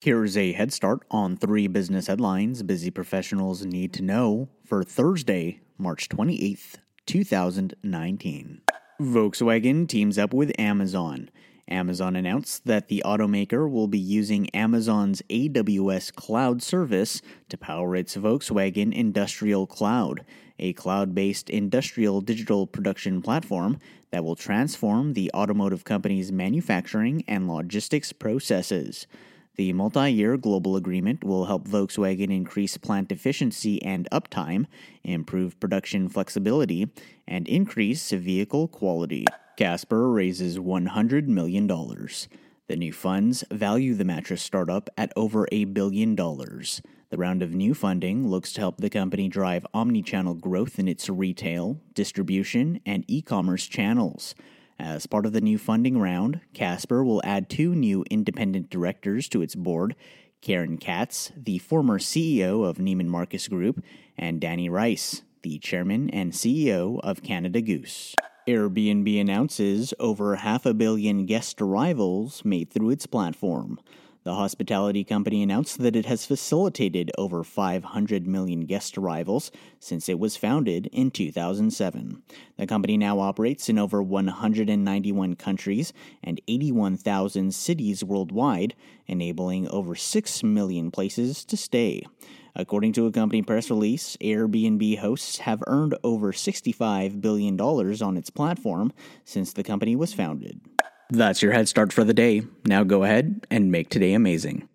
Here's a head start on three business headlines busy professionals need to know for Thursday, March 28th, 2019. Volkswagen teams up with Amazon. Amazon announced that the automaker will be using Amazon's AWS cloud service to power its Volkswagen Industrial Cloud, a cloud based industrial digital production platform that will transform the automotive company's manufacturing and logistics processes. The multi year global agreement will help Volkswagen increase plant efficiency and uptime, improve production flexibility, and increase vehicle quality. Casper raises $100 million. The new funds value the mattress startup at over a billion dollars. The round of new funding looks to help the company drive omni-channel growth in its retail, distribution, and e-commerce channels. As part of the new funding round, Casper will add two new independent directors to its board Karen Katz, the former CEO of Neiman Marcus Group, and Dani Reiss, the chairman and CEO of Canada Goose. Airbnb announces over half a billion guest arrivals made through its platform. The hospitality company announced that it has facilitated over 500 million guest arrivals since it was founded in 2007. The company now operates in over 191 countries and 81,000 cities worldwide, enabling over 6 million places to stay. According to a company press release, Airbnb hosts have earned over $65 billion on its platform since the company was founded. That's your head start for the day. Now go ahead and make today amazing.